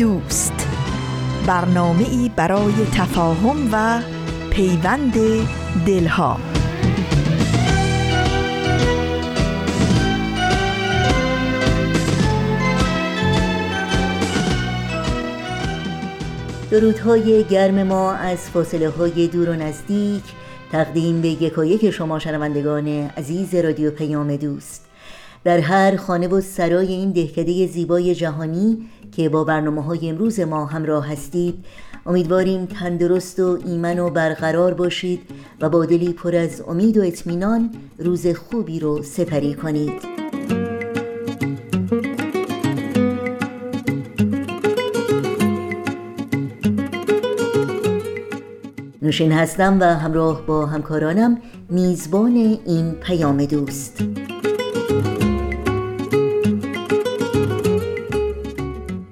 دوست. برنامه ای برای تفاهم و پیوند دلها. درودهای گرم ما از فاصله های دور و نزدیک. تقدیم به یکایک شما شنوندگان عزیز رادیو پیام دوست. در هر خانه و سرای این دهکده زیبای جهانی که با برنامه های امروز ما همراه هستید امیدواریم تندرست و ایمن و برقرار باشید و با دلی پر از امید و اطمینان روز خوبی رو سپری کنید. نوشین هستم و همراه با همکارانم میزبان این پیام دوست.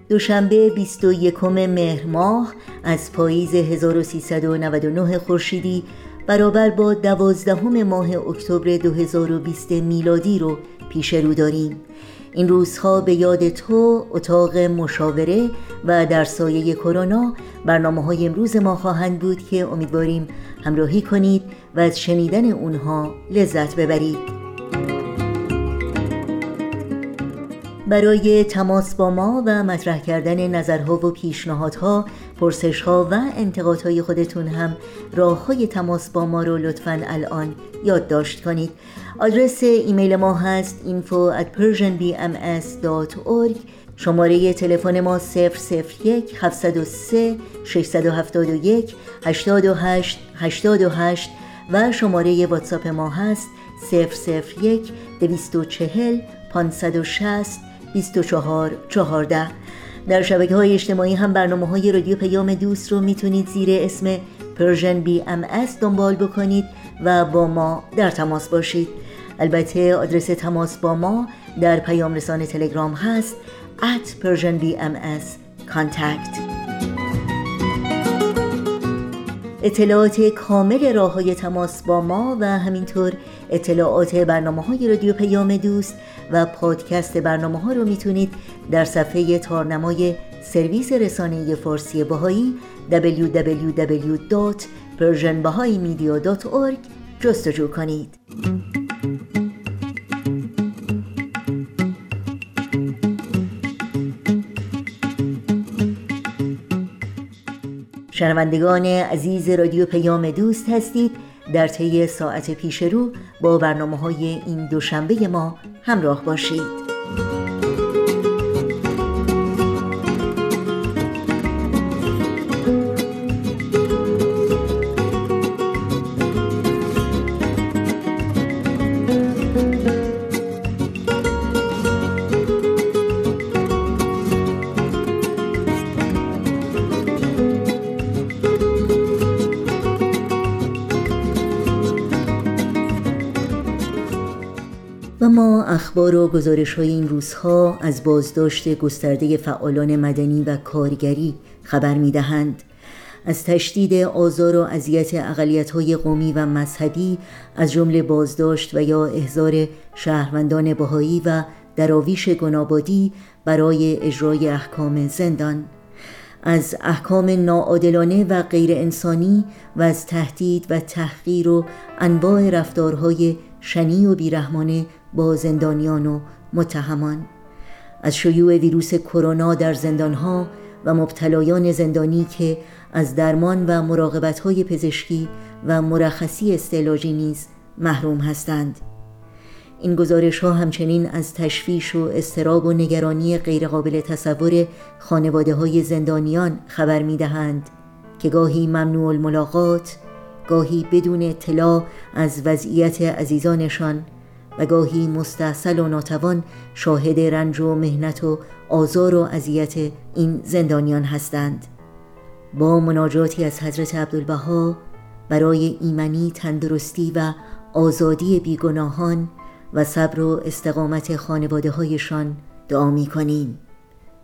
دوشنبه 21 مهر ماه از پاییز 1399 خورشیدی برابر با دوازدهم ماه اکتبر 2020 میلادی رو پیش رو داریم. این روزها به یاد تو اتاق مشاوره و در سایه کرونا برنامه های امروز ما خواهند بود که امیدواریم همراهی کنید و از شنیدن اونها لذت ببرید. برای تماس با ما و مطرح کردن نظرها و پیشنهادها پرسشها و انتقادهای خودتون هم راه های تماس با ما رو لطفا الان یادداشت کنید. آدرس ایمیل ما هست info at persianbms.org شماره تلفن ما 001 703 671 828 828 و شماره واتساپ ما هست 001 240 560 24 14 در شبکه های اجتماعی هم برنامه های رادیو پیام دوست رو می‌تونید زیر اسم Persian BMS دنبال بکنید و با ما در تماس باشید. البته آدرس تماس با ما در پیام رسان تلگرام هست at Persian BMS contact. اطلاعات کامل راه های تماس با ما و همینطور اطلاعات برنامه های رادیو پیام دوست و پادکست برنامه ها رو می‌تونید در صفحه تارنمای سرویس رسانه فارسی باهایی www.persianbahaimedia.org جستجو کنید. شنوندگان عزیز رادیو پیام دوست هستید در طی ساعت پیش رو با برنامه های این دوشنبه ما همراه باشید. اخبار و گزارش های این روزها از بازداشت گسترده فعالان مدنی و کارگری خبر می دهند. از تشدید آزار و اذیت اقلیت های قومی و مذهبی از جمله بازداشت و یا احضار شهروندان بهایی و دراویش گنابادی برای اجرای احکام زندان از احکام ناعادلانه و غیر انسانی و از تهدید و تحقیر و انواع رفتارهای شنی و بیرحمانه با زندانیان و متهمان. از شیوع ویروس کرونا در زندانها و مبتلایان زندانی که از درمان و مراقبت‌های پزشکی و مرخصی استعلاجی نیز محروم هستند. این گزارش ها همچنین از تشویش و استراب و نگرانی غیرقابل تصور خانواده های زندانیان خبر می دهند که گاهی ممنوع الملاقات گاهی بدون اطلاع از وضعیت عزیزانشان و گاهی مستحصل و ناتوان شاهد رنج و مهنت و آزار و اذیت این زندانیان هستند. با مناجاتی از حضرت عبدالبها برای ایمنی تندرستی و آزادی بیگناهان و صبر و استقامت خانواده هایشان دعا می کنیم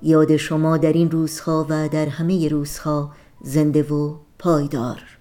یاد شما در این روزها و در همه روزها زنده و پایدار.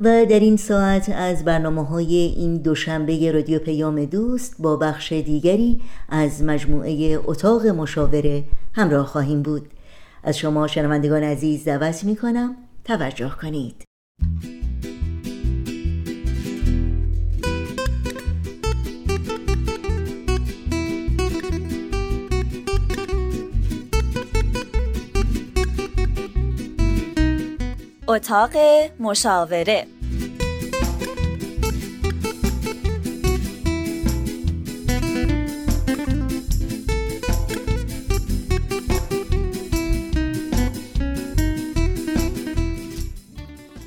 و در این ساعت از برنامه های این دوشنبه رادیو پیام دوست با بخش دیگری از مجموعه اتاق مشاوره همراه خواهیم بود. از شما شنوندگان عزیز دعوت می کنم توجه کنید. اتاق مشاوره.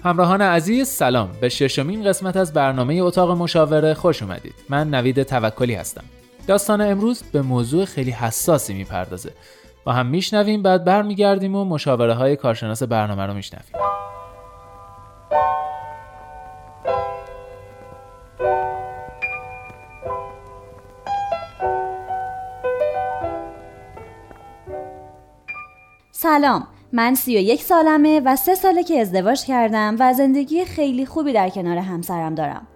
همراهان عزیز سلام. به ششمین قسمت از برنامه اتاق مشاوره خوش اومدید. من نوید توکلی هستم. داستان امروز به موضوع خیلی حساسی می‌پردازه. با هم میشنویم بعد برمیگردیم و مشاوره های کارشناس برنامه رو میشنویم. سلام من سی و یک سالمه و سه ساله که ازدواج کردم و زندگی خیلی خوبی در کنار همسرم دارم.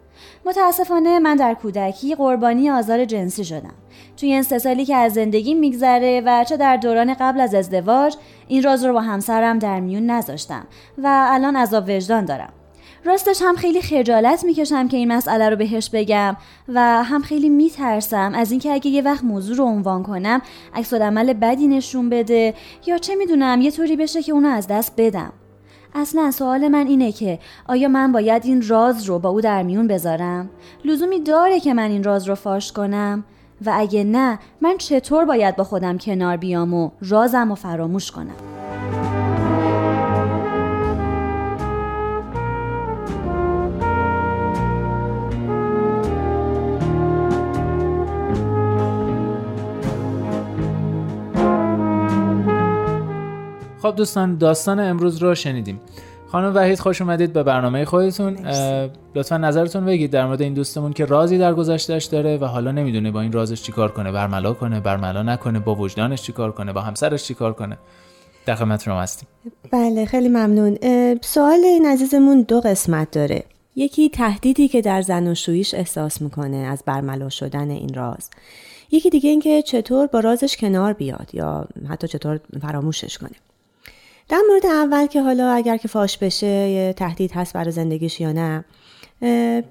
متاسفانه من در کودکی قربانی آزار جنسی شدم. توی این سه سالی که از زندگی میگذره و چه در دوران قبل از ازدواج این راز رو با همسرم در میون نذاشتم و الان عذاب وجدان دارم راستش هم خیلی خجالت می‌کشم که این مسئله رو بهش بگم و هم خیلی میترسم از اینکه اگه یه وقت موضوع رو عنوان کنم عکس عمل بدی نشون بده یا چه می‌دونم یه طوری بشه که اونو از دست بدم اصلا سوال من اینه که آیا من باید این راز رو با او در میون بذارم؟ لزومی داره که من این راز رو فاش کنم؟ و اگه نه من چطور باید با خودم کنار بیام و رازم و فراموش کنم؟ خب دوستان داستان امروز رو شنیدیم. خانم وحید خوش اومدید به برنامه خودتون. لطفا نظرتون بگید در مورد این دوستمون که رازی در گذشتهش داره و حالا نمی‌دونه با این رازش چیکار کنه برملا کنه برملا نکنه با وجدانش چیکار کنه با همسرش چیکار کنه. در خدمت شما هستیم. بله خیلی ممنون. سوال این عزیزمون دو قسمت داره. یکی تهدیدی که در زناشوییش احساس می‌کنه از برملا شدن این راز. یکی دیگه اینکه چطور با رازش کنار بیاد یا حتی چطور فراموشش کنه. در مورد اول که حالا اگر که فاش بشه تهدید هست برای زندگیش یا نه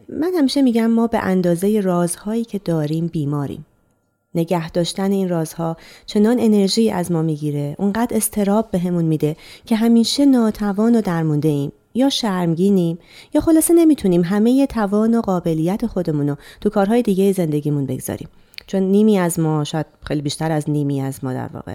من همیشه میگم ما به اندازه رازهایی که داریم بیماریم. نگه داشتن این رازها چنان انرژی از ما می‌گیره اونقدر استراب بهمون به میده که همیشه ناتوان و درمونده ایم. یا شرمگینیم یا خلاصه نمی‌تونیم همه توان و قابلیت خودمون رو تو کارهای دیگه زندگیمون بگذاریم. چون نیمی از ما شاید خیلی بیشتر از نیمی از ما در واقع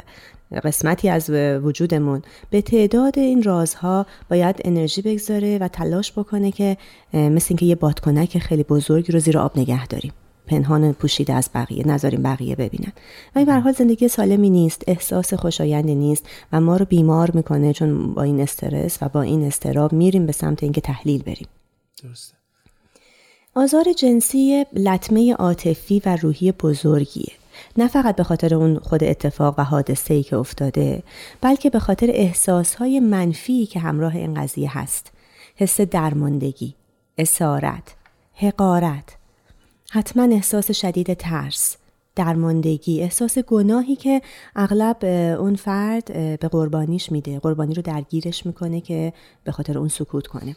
قسمتی از وجودمون. به تعداد این رازها باید انرژی بگذاره و تلاش بکنه که مثل اینکه یه بادکنک خیلی بزرگی رو زیر آب نگه داریم. پنهان پوشیده از بقیه نذاریم بقیه ببینن. و این حال زندگی سالمی نیست احساس خوشایندی نیست و ما رو بیمار می‌کنه چون با این استرس و با این استراب میریم به سمت اینکه تحلیل بریم. درسته. آزار جنسی لطمه عاطفی و روحی بزرگیه. نه فقط به خاطر اون خود اتفاق و حادثه ای که افتاده بلکه به خاطر احساس های منفی که همراه این قضیه هست. حس درماندگی اسارت حقارت. حتما احساس شدید ترس درماندگی احساس گناهی که اغلب اون فرد به قربانیش میده. قربانی رو درگیرش می‌کنه که به خاطر اون سکوت کنه.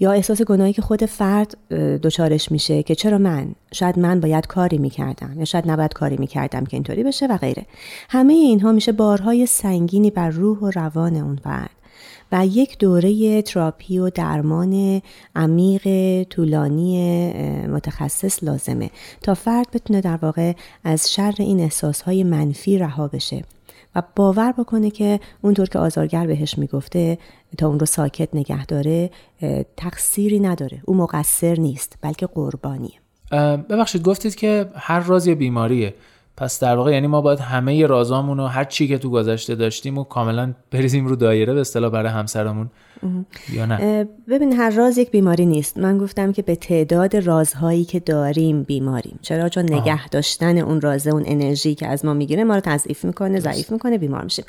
یا احساس گناهی که خود فرد دچارش میشه که چرا من؟ شاید من باید کاری می‌کردم یا شاید نباید کاری می‌کردم که اینطوری بشه و غیره. همه اینها میشه بارهای سنگینی بر روح و روان اون فرد و یک دوره تراپی و درمان عمیق طولانی متخصص لازمه تا فرد بتونه در واقع از شر این احساسهای منفی رها بشه. و باور بکنه که اونطور که آزارگر بهش می‌گفته تا اون رو ساکت نگه داره تقصیری نداره. او مقصر نیست بلکه قربانیه. ببخشید گفتید که هر راز یه بیماریه. پس در واقع یعنی ما باید همه رازامون و هر چی که تو گذشته داشتیم و کاملا بریزیم رو دایره به اصطلاح برای همسرمون یا نه؟ ببین هر راز یک بیماری نیست. من گفتم که به تعداد رازهایی که داریم بیماریم. چرا؟ چون نگه داشتن اون رازه اون انرژی که از ما می‌گیره ما رو تضعیف می‌کنه ضعیف می‌کنه بیمار میشیم.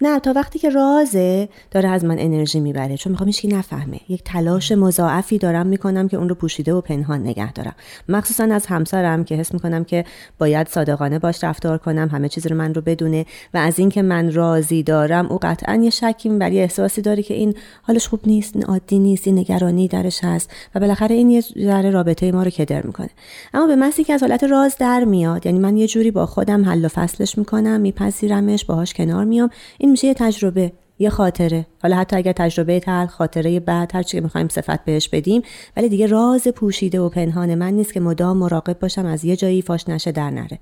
نه تا وقتی که رازه داره از من انرژی می‌بره. چون می‌خوام هیچکی نفهمه. یک تلاش مضاعفی دارم می‌کنم که اون رو پوشیده و پنهان نگه دارم. مخصوصا از همسرم که حس می‌کنم که باید صادقانه باش رفتار کنم همه چیز رو من رو بدونه و از اینکه من راضی دارم او قطعا یه شکی می‌بره احساسی داره که این حالش خوب نیست این عادی نیست این نگرانی درش هست و بالاخره این یه ذره رابطه ما رو کدر می‌کنه. اما به محضی که از حالت راز در میاد یعنی من یه جوری با خودم حل و فصلش می‌کنم میپذیرمش باهاش کنار میام این میشه یه تجربه یه خاطره. حالا حتی اگر تجربه تل خاطره بعد هر که می‌خوایم صفت بهش بدیم ولی دیگه راز پوشیده و پنهان من نیست که مدام مراقب باشم از یه جایی فاش نشه در نره.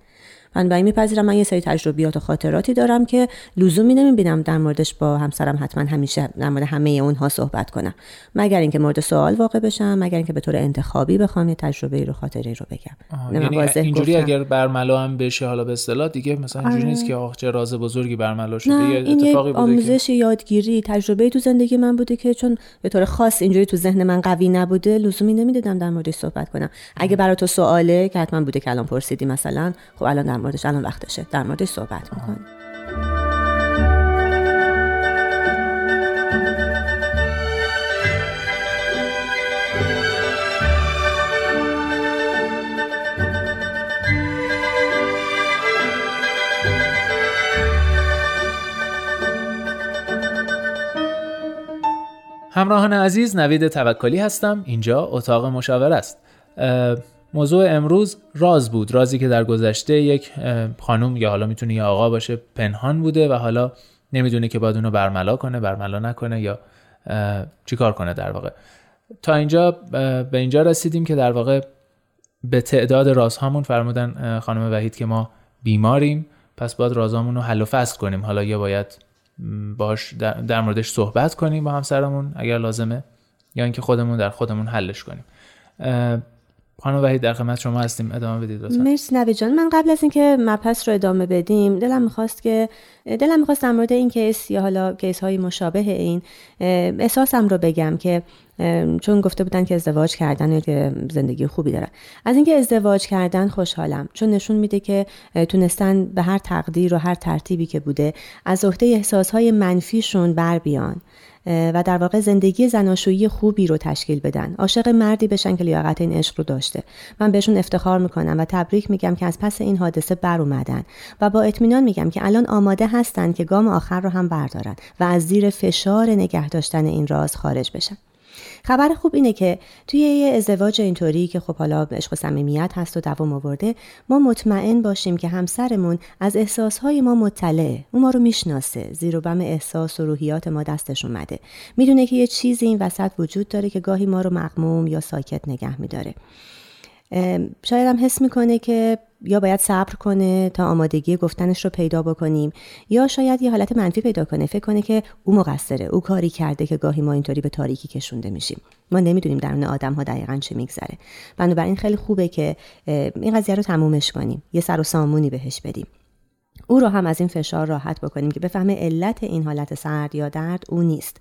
من به میپذیرم. من یه سری تجربیات و خاطراتی دارم که لزومی نمی‌بینم در موردش با همسرم حتما همیشه در مورد همه اونها صحبت کنم. مگر اینکه مورد سوال واقع بشم مگر اینکه به طور انتخابی بخوام یه تجربه رو خاطره رو بگم. یعنی اینجوری اگر برملا هم بشه حالا به اصطلاح دیگه مثلا اینجوری نیست که آخ چه راز بزرگی برملا شده یه اتفاقی بوده آموزش یادگیری تجربه تو زندگی من بوده که چون به طور خاص اینجوری تو ذهن من قوی نبوده لزومی نمی‌دادم در موردش صحبت کنم. اگه برای تو سواله که حتما بوده کلام پرسیدی مثلا خب الان در موردش الان وقتشه. در موردش صحبت می‌کنیم. همراهان عزیز نوید توکلی هستم. اینجا اتاق مشاور است. موضوع امروز راز بود. رازی که در گذشته یک خانم یا حالا می‌تونه یه آقا باشه پنهان بوده و حالا نمی‌دونه که باید اونو برملا کنه برملا نکنه یا چیکار کنه در واقع. تا اینجا به اینجا رسیدیم که در واقع به تعداد رازهامون فرمودن خانم وحید که ما بیماریم. پس باید رازامون رو حل و فصل کنیم. حالا یا باید باش در موردش صحبت کنیم با همسرمون اگر لازمه یا اینکه خودمون در خودمون حلش کنیم. خانم وحید در خدمت شما هستیم. ادامه بدید لطفا. مرسی نوی جان. من قبل از اینکه مبحث رو ادامه بدیم دلم می‌خواست که دلم می‌خواست در مورد این کیس یا حالا کیس های مشابه این احساسم رو بگم که چون گفته بودن که ازدواج کردن که زندگی خوبی دارن از اینکه ازدواج کردن خوشحالم چون نشون میده که تونستن به هر تقدیر و هر ترتیبی که بوده از عهده احساسهای منفیشون بر بیان و در واقع زندگی زناشویی خوبی رو تشکیل بدن. عاشق مردی بشن که لیاقت این عشق رو داشته. من بهشون افتخار می‌کنم و تبریک میگم که از پس این حادثه بر اومدن. و با اطمینان میگم که الان آماده هستن که گام آخر رو هم بردارن و از زیر فشار نگه داشتن این راز خارج بشن. خبر خوب اینه که توی یه ازدواج اینطوری که خب حالا عشق و صمیمیت هست و دوام آورده ما مطمئن باشیم که همسرمون از احساسهای ما مطلعه اون ما رو می‌شناسه زیر و بم احساس و روحیات ما دستش اومده. می‌دونه که یه چیزی این وسط وجود داره که گاهی ما رو مقموم یا ساکت نگه میداره. شاید هم حس می‌کنه که یا باید صبر کنه تا آمادگی گفتنش رو پیدا بکنیم یا شاید یه حالت منفی پیدا کنه. فکر کنه که او مقصره او کاری کرده که گاهی ما اینطوری به تاریکی کشونده میشیم. ما نمی‌دونیم درون آدم ها دقیقا چه میگذره. بنابراین خیلی خوبه که این قضیه رو تمومش کنیم. یه سر و سامونی بهش بدیم. او رو هم از این فشار راحت بکنیم که بفهمه علت این حالت سرد یا درد او نیست.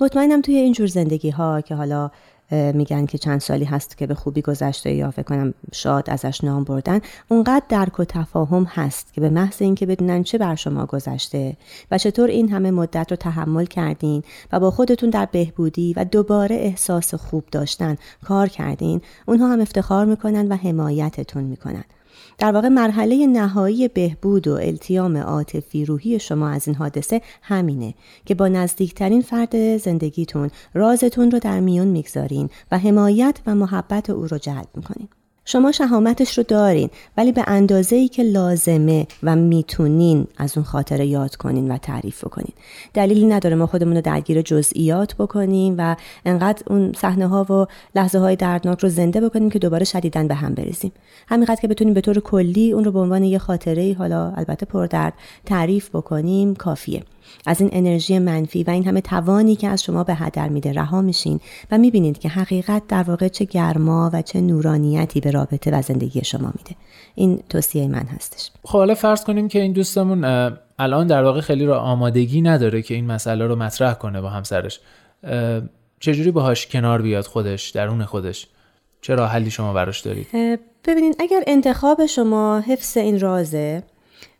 مطمئنم توی این جور زندگی ها که حالا میگن که چند سالی هست که به خوبی گذشته یا فکر کنم شاد ازش نام بردن اونقدر درک و تفاهم هست که به محض اینکه بدونن چه بر شما گذشته و چطور این همه مدت رو تحمل کردین و با خودتون در بهبودی و دوباره احساس خوب داشتن کار کردین اونها هم افتخار می‌کنن و حمایتتون می‌کنن. در واقع مرحله نهایی بهبود و التیام عاطفی روحی شما از این حادثه همینه که با نزدیکترین فرد زندگیتون رازتون رو در میون می‌گذارین و حمایت و محبت او رو جلب می‌کنین. شما شهامتش رو دارین ولی به اندازه ای که لازمه و می‌تونین از اون خاطره یاد کنین و تعریف بکنین. دلیلی نداره ما خودمون رو درگیر جزئیات بکنیم و انقدر اون صحنه ها و لحظه های دردناک رو زنده بکنیم که دوباره شدیدن به هم بریزیم همینقدر که بتونیم به طور کلی اون رو به عنوان یه خاطره حالا البته پردرد تعریف بکنیم کافیه. از این انرژی منفی و این همه توانی که از شما به هدر میده رها میشین و می‌بینید که حقیقت در واقع چه گرما و چه نورانیتی به رابطه و زندگی شما میده. این توصیه من هستش. خب حالا فرض کنیم که این دوستمون الان در واقع خیلی رو آمادگی نداره که این مسئله رو مطرح کنه با همسرش. چجوری باهاش کنار بیاد خودش درون خودش؟ چه راه حلی شما براش دارید؟ ببینید اگر انتخاب شما حفظ این رازه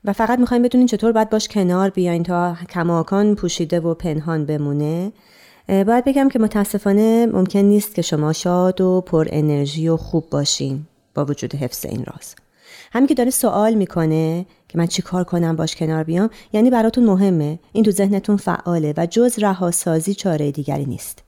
و فقط می‌خوایم بدونین چطور باید باش کنار بیاین تا کماکان پوشیده و پنهان بمونه. باید بگم که متاسفانه ممکن نیست که شما شاد و پر انرژی و خوب باشین با وجود حفظ این راز. همین که داره سوال می‌کنه که من چی کار کنم باش کنار بیام یعنی براتون مهمه. این تو ذهنتون فعاله و جز رهاسازی چاره دیگری نیست.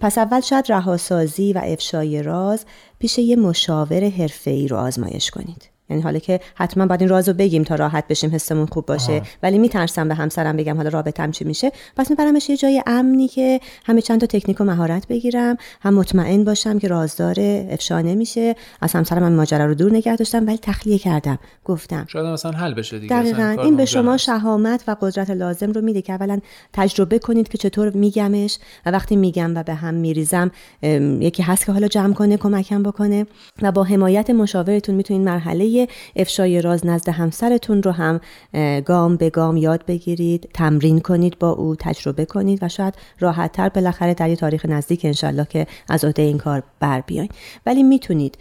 پس اول شاید رهاسازی و افشای راز پیش یه مشاور حرفه‌ای رو آزمایش کنید. یعنی حالا که حتما باید این رازو بگیم تا راحت بشیم حسمون خوب باشه. آه. ولی میترسم به همسرم بگم حالا رابطم چی میشه. پس میبرمش یه جای امنی که همه چند تا تکنیک و مهارت بگیرم هم مطمئن باشم که رازدار افشا نمیشه از همسرم من ماجرا رو دور نگه داشتم ولی تخلیه کردم. گفتم. شاید مثلا حل بشه دیگه دقیقاً. این به شما شهامت و قدرت لازم رو میده که اولا تجربه کنید که چطور میگمش. و وقتی میگم و به هم میریزم یکی هست که حالا جمع کنه کمکم بکنه. و با حمایت مشاورتون می‌تونید مرحله افشای راز نزد همسرتون رو هم گام به گام یاد بگیرید تمرین کنید با او تجربه کنید و شاید راحتتر بالاخره در یه تاریخ نزدیک انشالله که از عهده این کار بر بیاین. ولی می‌تونید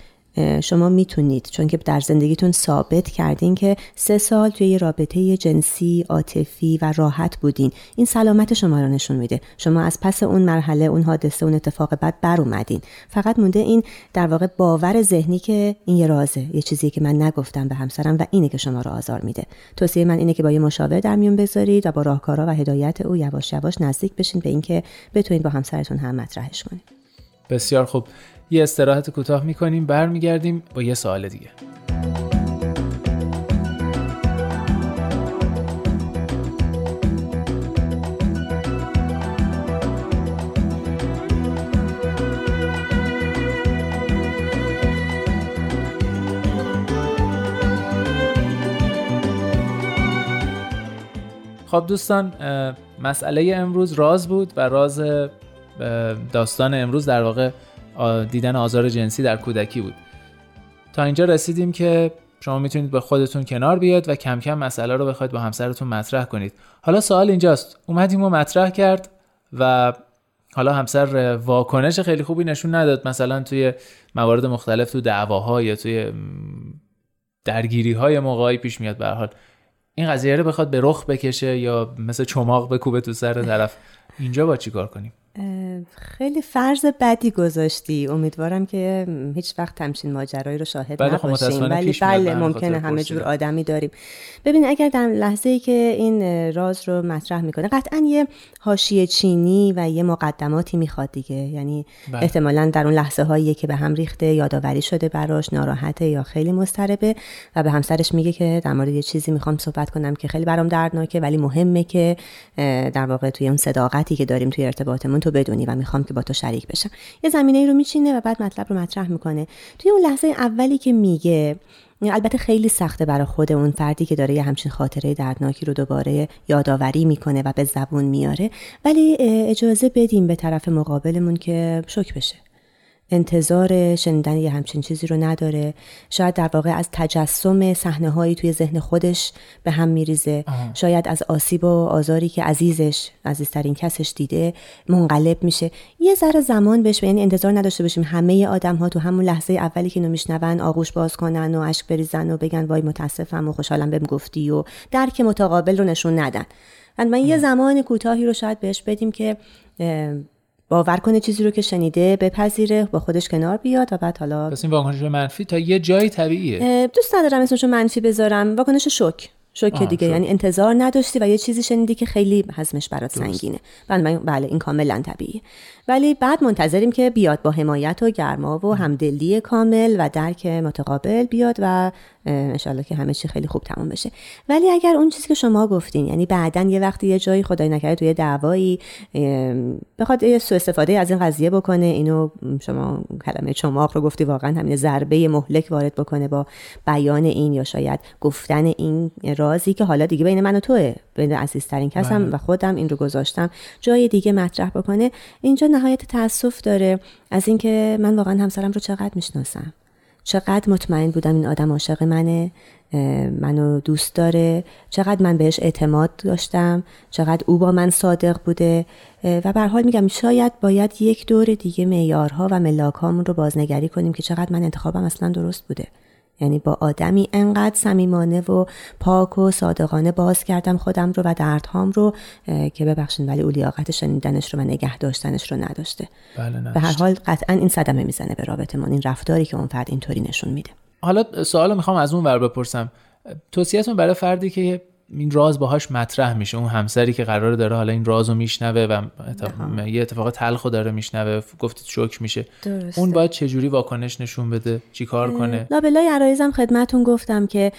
شما می‌تونید چون که در زندگیتون ثابت کردین که سه سال توی یه رابطه جنسی عاطفی و راحت بودین. این سلامت شما رو نشون میده. شما از پس اون مرحله اون حادثه اون اتفاق بعد بر اومدین. فقط مونده این در واقع باور ذهنی که این یه رازه. یه چیزی که من نگفتم به همسرم و اینه که شما رو آزار میده. توصیه من اینه که با یه مشاور در میون بذارید و با راهکارا و هدایت او یواش یواش نزدیک بشین به اینکه بتونید با همسرتون هم مطرحش کنید. بسیار خوب. یه استراحت کوتاه می‌کنیم برمیگردیم با یه سوال دیگه. خب دوستان مسئله امروز راز بود و راز داستان امروز در واقع دیدن آزار جنسی در کودکی بود. تا اینجا رسیدیم که شما می‌تونید با خودتون کنار بیاد و کم کم مسئله رو بخواید با همسرتون مطرح کنید. حالا سوال اینجاست. اومدیم و مطرح کرد و حالا همسر واکنش خیلی خوبی نشون نداد. مثلا توی موارد مختلف تو دعواها یا توی درگیری های موقعی پیش میاد به حال. این قضیه رو بخواد به رخ بکشه یا مثل چماق بکوبه تو سر طرف. اینجا با چیکار کنیم؟ خیلی فرض بدی گذاشتی. امیدوارم که هیچ وقت همچین ماجرایی رو شاهد بله خب نباشیم. ولی بله ممکنه همه جور آدمی داریم. ببین اگر در لحظه ای که این راز رو مطرح می‌کنه قطعا یه حاشیه چینی و یه مقدماتی می‌خواد دیگه. یعنی بله. احتمالا در اون لحظه هایی که به هم ریخته یادآوری شده براش ناراحته یا خیلی مضطربه و به همسرش میگه که در مورد یه چیزی می‌خوام صحبت کنم که خیلی برام دردناکه ولی مهمه که در واقع توی اون صداقتی که داریم توی ارتباطمون تو بدونی و می‌خوام که با تو شریک بشم. یه زمینه ای رو میچینه و بعد مطلب رو مطرح می‌کنه. توی اون لحظه اولی که میگه البته خیلی سخته برای خود اون فردی که داره یه همچین خاطره دردناکی رو دوباره یادآوری می‌کنه و به زبون میاره. ولی اجازه بدیم به طرف مقابلمون که شک بشه. انتظار شنیدن یه همچین چیزی رو نداره. شاید در واقع از تجسم صحنه هایی توی ذهن خودش به هم میریزه. شاید از آسیب و آزاری که عزیزش عزیزترین کسش دیده منقلب میشه. یه ذره زمان بهش یعنی انتظار نداشته باشیم همه آدم ها تو همون لحظه اولی که نمیشنون آغوش باز کنن و اشک بریزن و بگن وای متاسفم و خوشحالم بهم گفتی و درک متقابل رو نشون ندن. من یه زمان کوتاهی رو شاید بهش بدیم که باور کنه چیزی رو که شنیده بپذیره با خودش کنار بیاد و بعد حالا پس این واکنش منفی تا یه جایی طبیعیه. دوست ندارم اسمشو منفی بذارم. واکنش شوک شوک دیگه. یعنی انتظار نداشتی و یه چیزی شنیدی که خیلی حزمش برات سنگینه. بله بله این کاملا طبیعیه. ولی بعد منتظریم که بیاد با حمایت و گرما و همدلی کامل و درک متقابل بیاد و انشالله که همه چی خیلی خوب تمام بشه. ولی اگر اون چیزی که شما گفتین یعنی بعدا یه وقتی یه جایی خدای نکرده توی دعوایی بخواد یه سوء استفاده از این قضیه بکنه اینو شما کلمه چماق رو گفتی واقعا همین ضربه مهلک وارد بکنه با بیان این یا شاید گفتن این رازی که حالا دیگه بین من و توه. بین عزیزترین کسم بله. و خودم این رو گذاشتم جای دیگه مطرح بکنه. اینجا نهایت تاسف داره از اینکه من واقعا همسرم رو چقدر می‌شناسم. چقدر مطمئن بودم این آدم عاشق منه منو دوست داره چقدر من بهش اعتماد داشتم چقدر او با من صادق بوده و به حال میگم شاید باید یک دور دیگه معیارها و ملاک رو بازنگری کنیم که چقدر من انتخابم اصلا درست بوده. یعنی با آدمی انقدر صمیمانه و پاک و صادقانه باز کردم خودم رو و دردهام رو که ببخشید ولی او لیاقت شنیدنش رو و نگه داشتنش رو نداشته. بله به هر حال قطعا این صدمه می‌زنه به رابطمون این رفتاری که اون فرد اینطوری نشون میده. حالا سوال می‌خوام از اون ور بپرسم. توصیهتون برای فردی که این راز باهاش مطرح میشه. اون همسری که قرار داره حالا این رازو میشنوه و یه اتفاق تلخو داره میشنوه. گفتید شوک میشه. درسته. اون باید چجوری واکنش نشون بده؟ چیکار کنه؟ لابلای عرایزم خدمتون گفتم که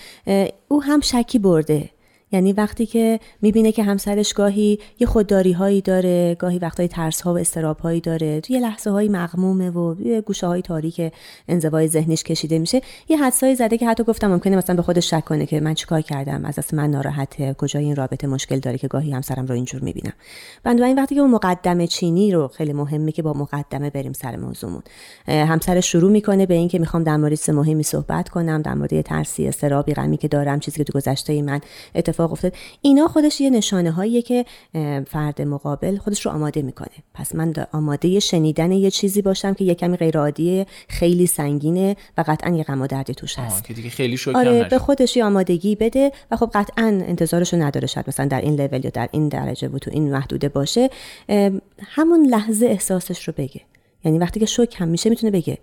او هم شکی برده. یعنی وقتی که می‌بینه که همسرش گاهی یه خودداری هایی داره گاهی وقتای ترس ها و استراب هایی داره توی لحظه های مغمومه و یه گوشه های تاریک انزوای ذهنش کشیده میشه یه حدسایی زده که حتی گفتم ممکنه مثلا به خودش شک کنه که من چیکار کردم از اصل من ناراحته کجای این رابطه مشکل داره که گاهی همسرم رو اینجور می‌بینم. بنابراین وقتی که اون مقدمه چینی رو خیلی مهمه که با مقدمه بریم سر موضوعمون. همسر شروع می‌کنه به اینکه می‌خوام در مورد مهمی صحبت کنم در مورد ترسی استرابی غمی که دارم چیزی که تو گذشته من اتفاق اتفاق افتاد اینا خودش یه نشانه هاییه که فرد مقابل خودش رو آماده می‌کنه. پس من آماده شنیدن یه چیزی باشم که یه کمی غیر عادیه خیلی سنگینه و قطعا یه غم و دردی توش هست. که دیگه خیلی آره به خودش یه آمادگی بده و خب قطعا انتظارشو نداره شاید مثلا در این لول یا در این درجه و تو این محدوده باشه. همون لحظه احساسش رو بگه. یعنی وقتی که شوک هم میشه می‌تونه بگه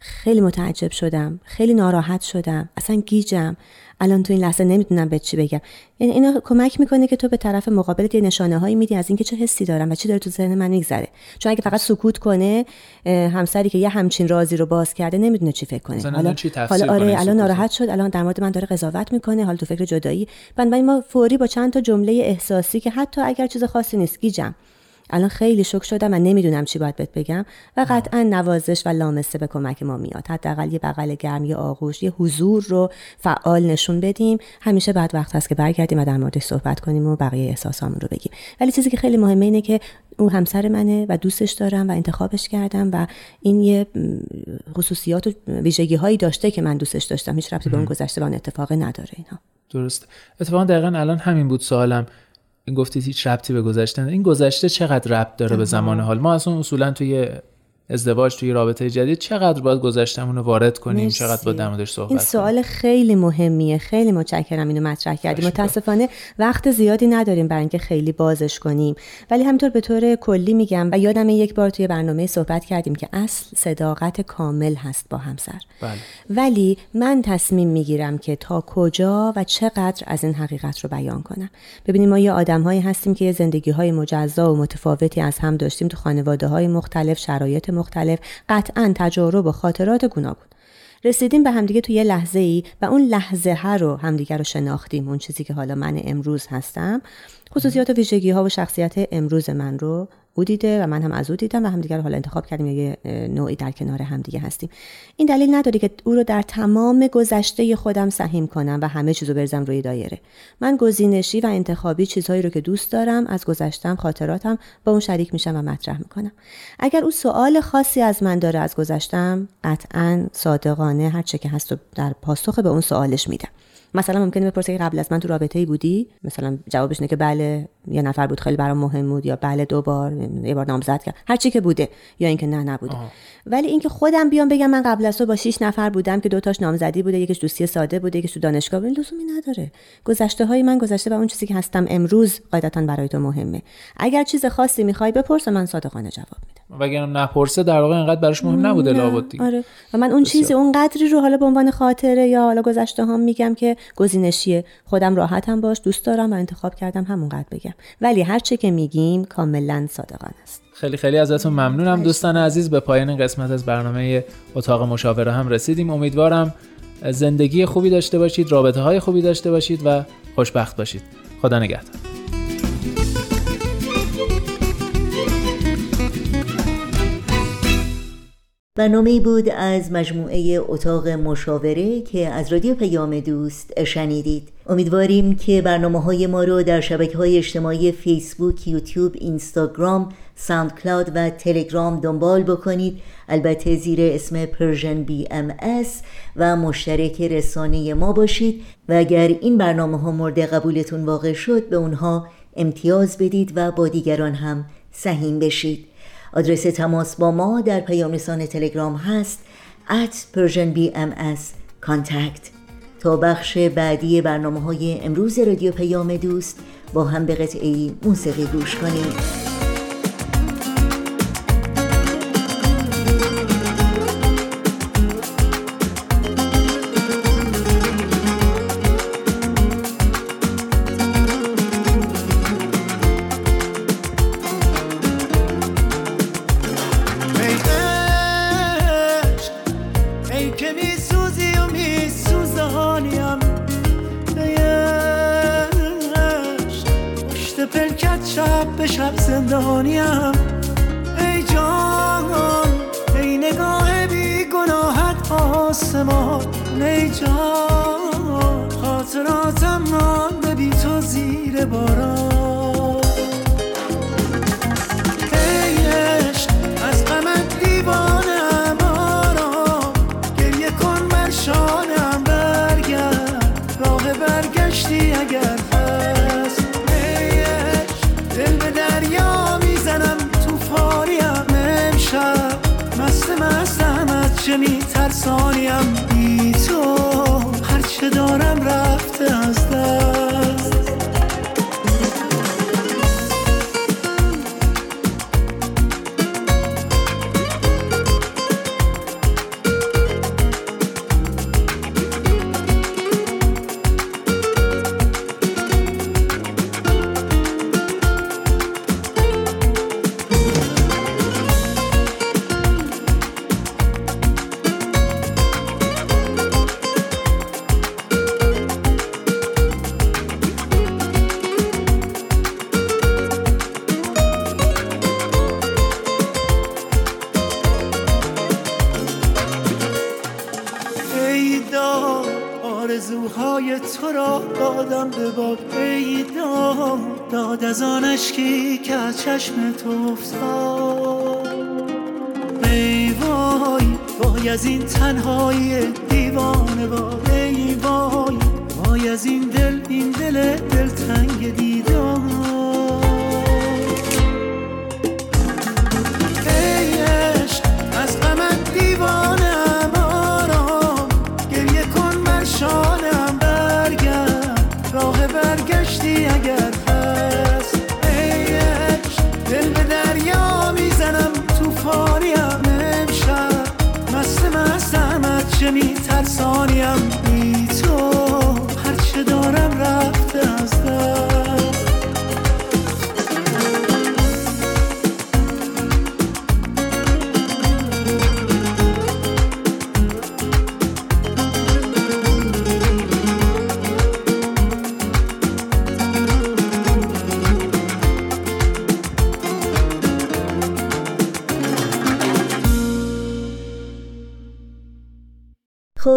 خیلی متعجب شدم. خیلی ناراحت شدم. اصلا گیجم. الان تو این لحظه نمی‌دونم به چی بگم. یعنی اینا کمک می‌کنه که تو به طرف مقابلت یه نشانه هایی میدی از اینکه چه حسی دارم و چی داره تو ذهن من میگذره. چون اگه فقط سکوت کنه همسری که یه همچین رازی رو باز کرده نمی‌دونه چی فکر کنه. حالا حالا آره الان ناراحت شد. الان در مورد من داره قضاوت می‌کنه. حالا تو فکر جدایی. بنابراین ما فوری با چند تا جمله احساسی که حتی اگر چیز خاصی نیست گیجم. الان خیلی شک شدم و نمی‌دونم چی باید بهت بگم و قطعا نوازش و لامسه به کمک ما میاد. حداقل یه بغل گرم یه آغوش یه حضور رو فعال نشون بدیم. همیشه بعد وقت هست که برگردیم و در موردش صحبت کنیم و بقیه احساسامون رو بگیم. ولی چیزی که خیلی مهمه اینه که او همسر منه و دوستش دارم و انتخابش کردم و این یه خصوصیات و ویژگی هایی داشته که من دوستش داشتم. هیچ ربطی به اون گذشته و اون اتفاق نداره اینا. درست. اتفاقا دقیقا الان همین بود سوالم. گفتید هیچ ربطی به گذشته این گذشته چقدر ربط داره به زمان حال؟ ما اصلا اصولا توی ازدواج توی رابطه جدید چقدر باید گذشتمون رو وارد کنیم؟ مرسی. چقدر باید در صحبت این سوال خیلی مهمیه. خیلی متشکرم اینو مطرح کردیم متاسفانه وقت زیادی نداریم برای اینکه خیلی بازش کنیم. ولی همینطور به طور کلی میگم و یادم یک بار توی برنامه صحبت کردیم که اصل صداقت کامل هست با همسر. بله. ولی من تصمیم می‌گیرم که تا کجا و چقدر از این حقیقت رو بیان کنم. ببینیم ما یه آدمهایی هستیم که یه زندگی های مجزا و متفاوتی از هم داشتیم تو خانواده های مختلف شرایط مختلف قطعا تجارب و خاطرات گوناگون. رسیدیم به همدیگه توی یه لحظه ای و اون لحظه ها رو همدیگه رو شناختیم اون چیزی که حالا من امروز هستم. خصوصیات و ویژگی ها و شخصیت امروز من رو او دیده و من هم از او دیدم و همدیگه رو حالا انتخاب کردیم یه نوعی در کنار همدیگه هستیم. این دلیل نداره که او رو در تمام گذشته خودم سهیم کنم و همه چیزو برزم روی دایره. من گزینشی و انتخابی چیزهایی رو که دوست دارم از گذشتم خاطراتم با اون شریک میشم و مطرح می‌کنم. اگر او سوال خاصی از من داره از گذشتم قطعا صادقانه هر چه که هست در پاسخ به اون سوالش میدم. مثلا ممکنه بپرسه که قبل از من تو رابطه ای بودی؟ مثلا جوابش اینه که بله یه نفر بود خیلی برام مهم بود یا بله دو بار یه بار نامزد کرد. هر چی که بوده یا اینکه نه نبوده. ولی اینکه خودم بیام بگم من قبل از تو با 6 نفر بودم که دو تاش نامزدی بوده یکیش دوستی ساده بوده یکیش تو دانشگاه بوده لزومی نداره. گذشته های من گذشته و اون چیزی که هستم امروز قاعدتا برای تو مهمه. اگر چیز خاصی می‌خوای بپرس من صادقانه جواب میدم. وگرنه نپرسه در واقع اینقدر براش مهم نبوده لابد دیگه آره. و من اون چیزی اون قدری رو حالا به عنوان خاطره یا حالا گذشته ها میگم که گزینشیه. خودم راحتم باش دوست دارم و انتخاب کردم همونقدر بگم. ولی هر چه که میگیم کاملا صادقانه است. خیلی خیلی ازتون ممنونم. دوستان عزیز به پایان قسمت از برنامه اتاق مشاوره هم رسیدیم. امیدوارم زندگی خوبی داشته باشید رابطه های خوبی داشته باشید و خوشبخت باشید. خدا نگهدار. برنامه بود از مجموعه اتاق مشاوره که از رادیو پیام دوست شنیدید. امیدواریم که برنامه های ما رو در شبکه های اجتماعی فیسبوک، یوتیوب، اینستاگرام، ساوند کلاود و تلگرام دنبال بکنید. البته زیر اسم Persian BMS و مشترک رسانه ما باشید و اگر این برنامه ها مورد قبولتون واقع شد به اونها امتیاز بدید و با دیگران هم سهیم بشید. آدرس تماس با ما در پیام رسان تلگرام هست at persianbms contact. تا بخش بعدی برنامه های امروز رادیو پیام دوست با هم به قطعی موسیقی گوش کنید از این تنهایی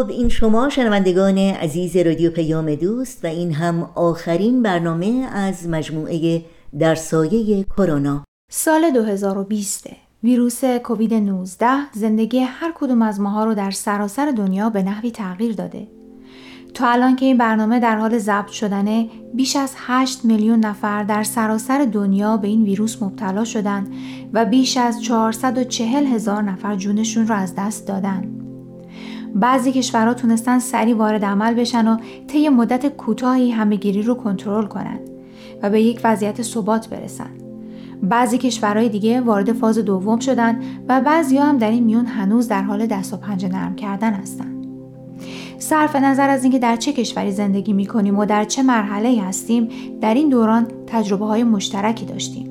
خب این شما شنوندگان عزیز رادیو پیام دوست و این هم آخرین برنامه از مجموعه در سایه کرونا سال 2020 ویروس کووید 19 زندگی هر کدوم از ماها رو در سراسر دنیا به نحوی تغییر داده. تا الان که این برنامه در حال ضبط شدنه بیش از 8 میلیون نفر در سراسر دنیا به این ویروس مبتلا شدن و بیش از 440 هزار نفر جونشون رو از دست دادن. بعضی کشورها تونستن سریع وارد عمل بشن و طی مدت کوتاهی همهگیری رو کنترل کنند و به یک وضعیت ثبات برسن. بعضی کشورهای دیگه وارد فاز دوم شدن و بعضی هم در این میون هنوز در حال دست و پنجه نرم کردن هستن. صرف نظر از اینکه در چه کشوری زندگی می کنیم و در چه مرحله هستیم در این دوران تجربه های مشترکی داشتیم.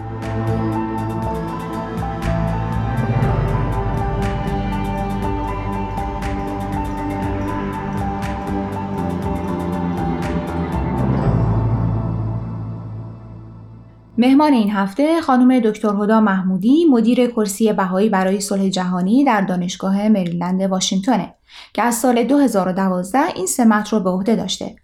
مهمان این هفته خانم دکتر هدا محمودی مدیر کرسی بهایی برای صلح جهانی در دانشگاه مریلند واشنگتنه که از سال 2012 این سمت رو به عهده داشته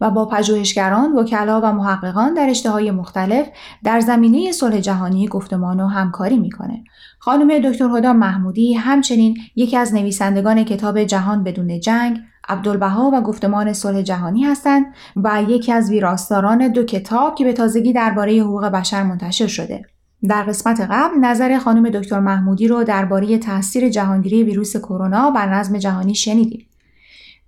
و با پژوهشگران، وکلا و محققان در های مختلف در زمینه صلح جهانی گفتمان و همکاری می‌کنه. خانم دکتر هدا محمودی همچنین یکی از نویسندگان کتاب جهان بدون جنگ عبدالبها و گفتمان صلح جهانی هستند و یکی از ویراستاران دو کتاب که به تازگی درباره حقوق بشر منتشر شده. در قسمت قبل نظر خانم دکتر محمودی رو درباره تاثیر جهانگیری ویروس کرونا بر نظم جهانی شنیدیم.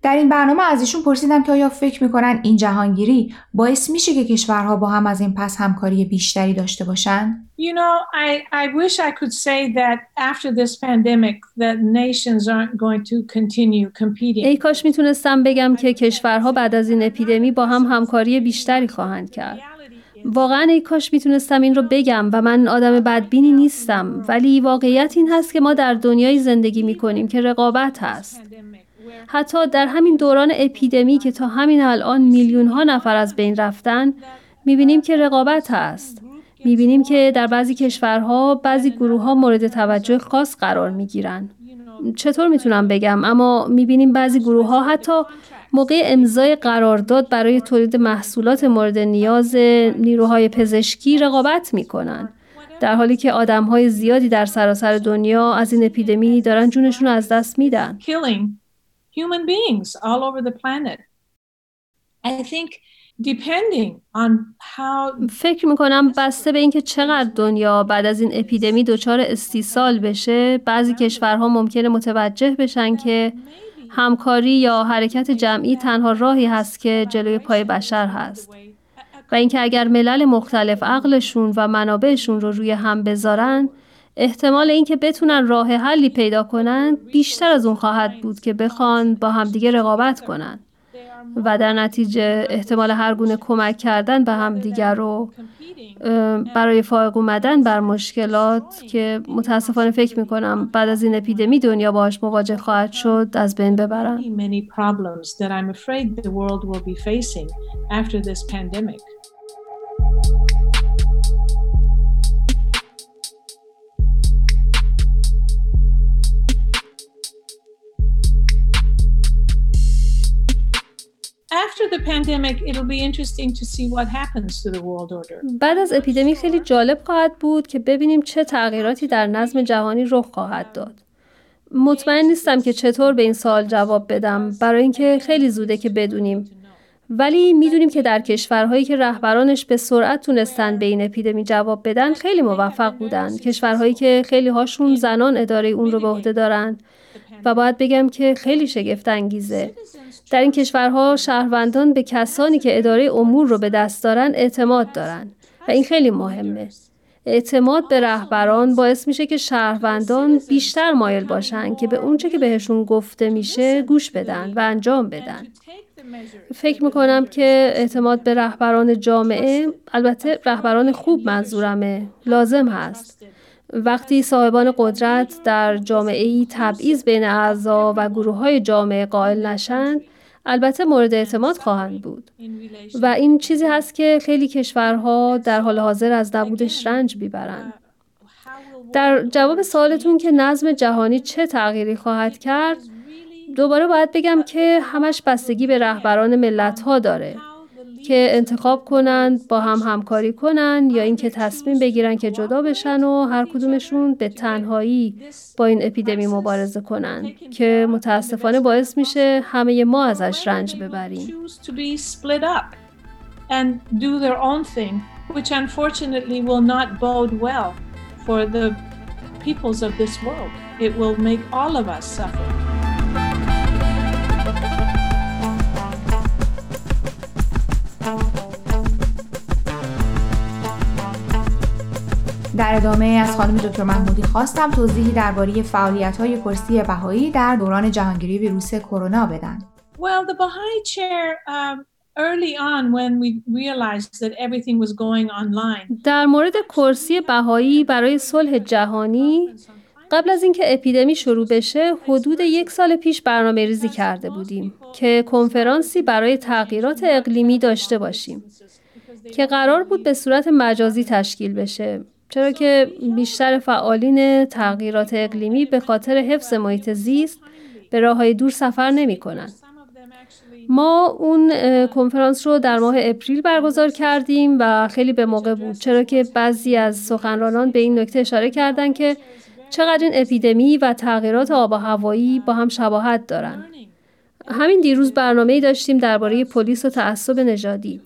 در این برنامه از ایشون پرسیدم که آیا فکر می‌کنن این جهانگیری باعث میشه که کشورها با هم از این پس همکاری بیشتری داشته باشن؟ You know, I, I wish I could say that after this pandemic that nations aren't going to continue competing. ای کاش می‌تونستم بگم که کشورها بعد از این اپیدمی با هم همکاری بیشتری خواهند کرد. واقعا ای کاش می‌تونستم این رو بگم و من آدم بدبینی نیستم ولی واقعیت این هست که ما در دنیای زندگی می‌کنیم که رقابت هست. حتی در همین دوران اپیدمی که تا همین الان میلیون ها نفر از بین رفتن می‌بینیم که رقابت هست. می‌بینیم که در بعضی کشورها بعضی گروه ها مورد توجه خاص قرار می‌گیرن. چطور می‌تونم بگم اما می‌بینیم بعضی گروه ها حتی موقع امضای قرارداد برای تولید محصولات مورد نیاز نیروهای پزشکی رقابت می‌کنن. در حالی که آدم های زیادی در سراسر دنیا از این اپیدمی دارن جونشون از دست میدن. Human beings all over the planet. I think depending on how فکر می‌کنم بسته به اینکه چقدر دنیا بعد از این اپیدمی دچار استیصال بشه بعضی کشورها ممکنه متوجه بشن که همکاری یا حرکت جمعی تنها راهی هست که جلوی پای بشر هست و اینکه اگر ملل مختلف عقلشون و منابعشون رو روی هم بذارن احتمال اینکه بتونن راه حلی پیدا کنن بیشتر از اون خواهد بود که بخوان با همدیگه رقابت کنن. و در نتیجه احتمال هر گونه کمک کردن به هم دیگر رو برای فائق اومدن بر مشکلات که متاسفانه فکر می‌کنم بعد از این اپیدمی دنیا باش مواجه خواهد شد از بین ببرن. بعد از اپیدمی خیلی جالب خواهد بود که ببینیم چه تغییراتی در نظم جهانی رخ خواهد داد. مطمئن نیستم که چطور به این سوال جواب بدم برای اینکه خیلی زوده که بدونیم ولی می‌دونیم که در کشورهایی که رهبرانش به سرعت تونستن به این اپیدمی جواب بدن خیلی موفق بودن. کشورهایی که خیلی هاشون زنان اداره اون رو به عهده دارند و باید بگم که خیلی شگفت انگیزه در این کشورها شهروندان به کسانی که اداره امور رو به دست دارن اعتماد دارن. و این خیلی مهمه. اعتماد به رهبران باعث میشه که شهروندان بیشتر مایل باشن که به اونچه که بهشون گفته میشه گوش بدن و انجام بدن. فکر می‌کنم که اعتماد به رهبران جامعه البته رهبران خوب منظورمه لازم هست. وقتی صاحبان قدرت در جامعه ای تبعیض بین اعضا و گروه های جامعه قائل نشند البته مورد اعتماد خواهند بود و این چیزی هست که خیلی کشورها در حال حاضر از نبودش رنج بیبرند. در جواب سوالتون که نظم جهانی چه تغییری خواهد کرد دوباره باید بگم که همش بستگی به رهبران ملت ها داره که انتخاب کنند با هم همکاری کنند یا اینکه تصمیم بگیرن که جدا بشن و هر کدومشون به تنهایی با این اپیدمی مبارزه کنند که متاسفانه باعث میشه همه ما ازش رنج ببریم It will make all of us suffer. در ادامه از خانم دکتر محمودی خواستم توضیحی درباره فعالیت های کرسی بهایی در دوران جهانگیری ویروس کرونا بدن. Well, the Baha'i chair um, early on when we realized that everything was going online. در مورد کرسی بهایی برای صلح جهانی قبل از اینکه اپیدمی شروع بشه حدود یک سال پیش برنامه ریزی کرده بودیم که کنفرانسی برای تغییرات اقلیمی داشته باشیم که قرار بود به صورت مجازی تشکیل بشه چرا که بیشتر فعالین تغییرات اقلیمی به خاطر حفظ محیط زیست به راه های دور سفر نمی کنند. ما اون کنفرانس رو در ماه اپریل برگزار کردیم و خیلی به موقع بود چرا که بعضی از سخنرانان به این نکته اشاره کردند که چقدر این اپیدمی و تغییرات آب و هوایی با هم شباهت دارن. همین دیروز برنامه داشتیم درباره پلیس و تعصب نژادی.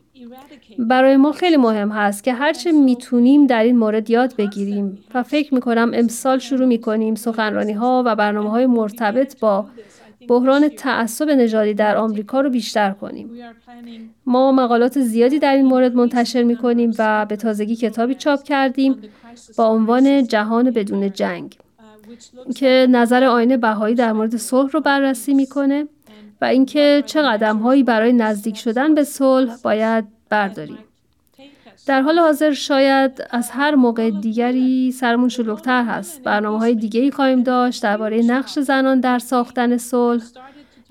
برای ما خیلی مهم هست که هرچه می‌تونیم در این مورد یاد بگیریم و فکر می‌کنم امسال شروع می‌کنیم سخنرانی ها و برنامه های مرتبط با بحران تعصب نژادی در آمریکا رو بیشتر کنیم. ما مقالات زیادی در این مورد منتشر می‌کنیم و به تازگی کتابی چاپ کردیم با عنوان جهان بدون جنگ که نظر آینه بهایی در مورد صلح رو بررسی می‌کنه و اینکه چه قدم هایی برای نزدیک شدن به صلح باید برداریم. در حال حاضر شاید از هر موقع دیگری سرمون شلوغتر هست. برنامه های دیگه ای خواهیم داشت درباره نقش زنان در ساختن صلح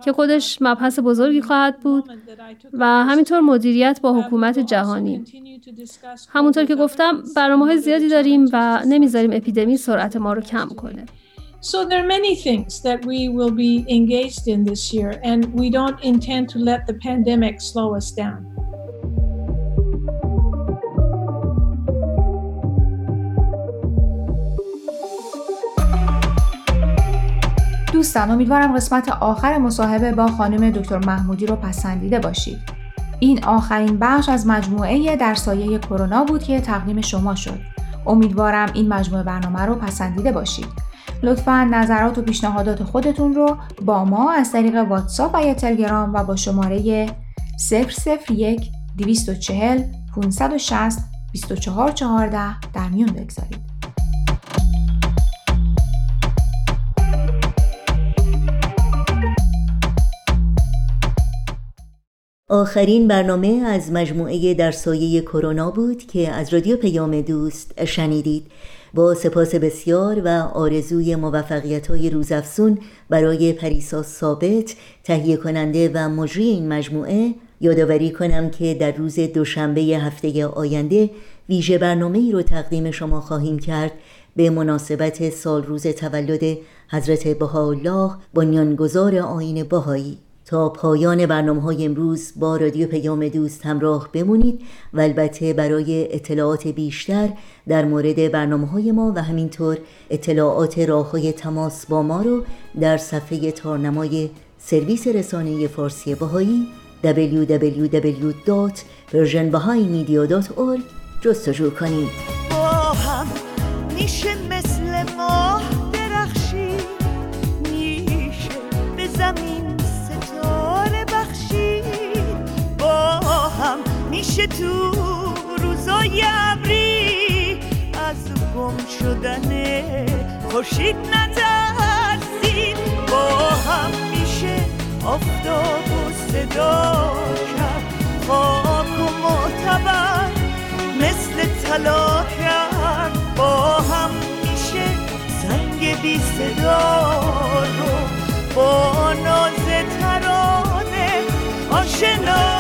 که خودش مبحث بزرگی خواهد بود و همینطور مدیریت با حکومت جهانی. همونطور که گفتم برنامه های زیادی داریم و نمی‌ذاریم اپیدمی سرعت ما رو کم کنه. So there are many things that we will be engaged in this year and we don't intend to let the pandemic slow us down. دوستان امیدوارم قسمت آخر مصاحبه با خانم دکتر محمودی رو پسندیده باشید. این آخرین بخش از مجموعه در سایه کرونا بود که تقدیم شما شد. امیدوارم این مجموعه برنامه رو پسندیده باشید. لطفا نظرات و پیشنهادات خودتون رو با ما از طریق واتساپ و یا تلگرام و با شماره 001 240 560 2414 در میون بگذارید. آخرین برنامه از مجموعه در سایه کرونا بود که از رادیو پیام دوست شنیدید. با سپاس بسیار و آرزوی موفقیت های روزافزون برای پریسا ثابت تهیه کننده و مجری این مجموعه یادآوری کنم که در روز دوشنبه هفته آینده ویژه برنامه ای رو تقدیم شما خواهیم کرد به مناسبت سال روز تولد حضرت بهاءالله بنیانگذار آین بهایی. تا پایان برنامه های امروز با رادیو پیام دوست همراه بمونید و البته برای اطلاعات بیشتر در مورد برنامه های ما و همینطور اطلاعات راه های تماس با ما رو در صفحه تارنمای سرویس رسانه فارسی باهایی www.persianbahaimedia.org جستجو کنید. میشه تو روزای ابری. از گم شدن خورشید نترسید. با هم میشه آفتاب و صدا کرد. خاک و معتبر مثل طلا کرد. با هم میشه سنگ بی صدا رو. با ناز ترانه آشنا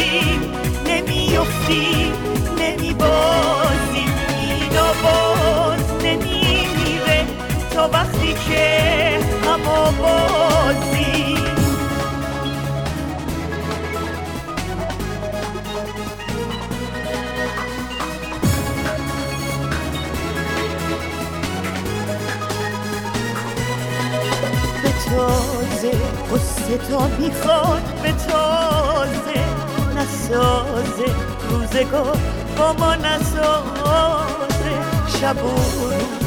نمی ترسیم نمی افتیم نمی بازیم این باز نمی میره تا وقتی که هم بازیم به تازه قصه تا می‌خواد نسازه روزگار با ما نسازه شب و روز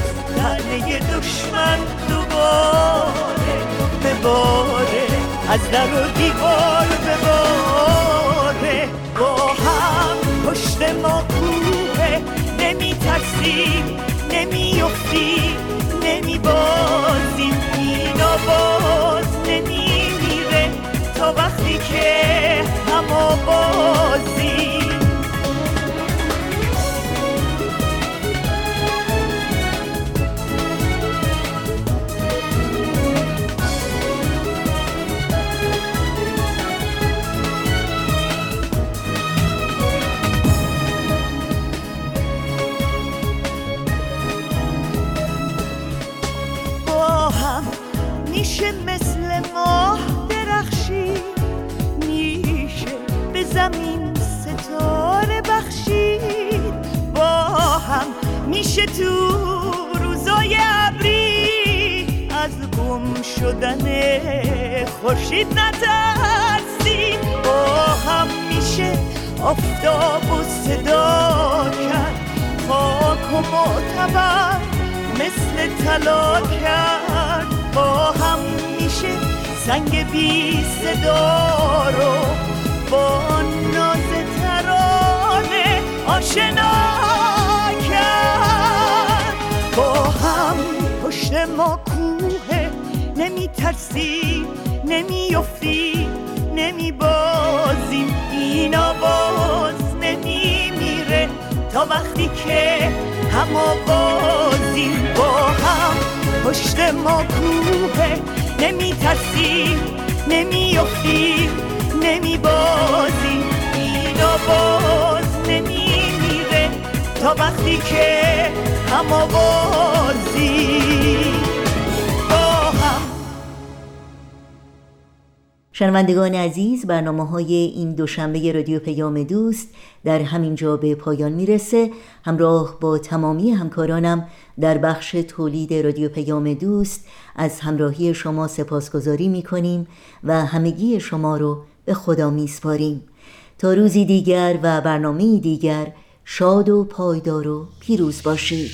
دشمن دوباره بباره از در و دیوار بباره با هم پشت ما کوه نمی ترسیم نمی افتیم نمی بازیم این باز نمی میره تا وقتی تو روزای ابری از گم شدن خورشید نترسید با هم میشه آفتاب و صدا کرد. خاک و معتبر مثل طلا کرد. با هم میشه سنگ بی صدا رو با ناز نمی ترسیم نمی افتی نمی بازیم این آواز نمی میره تا وقتی که هم بازیم با هم پشت ما کوه. نمی ترسیم نمی افتیم نمی بازیم این باز نمی میره تا وقتی که هم بازیم شنوندگان عزیز برنامه های این دوشنبه رادیو پیام دوست در همین جا به پایان می‌رسه. همراه با تمامی همکارانم در بخش تولید رادیو پیام دوست از همراهی شما سپاسگزاری می‌کنیم و همگی شما رو به خدا میسپاریم. تا روزی دیگر و برنامه دیگر شاد و پایدار و پیروز باشید.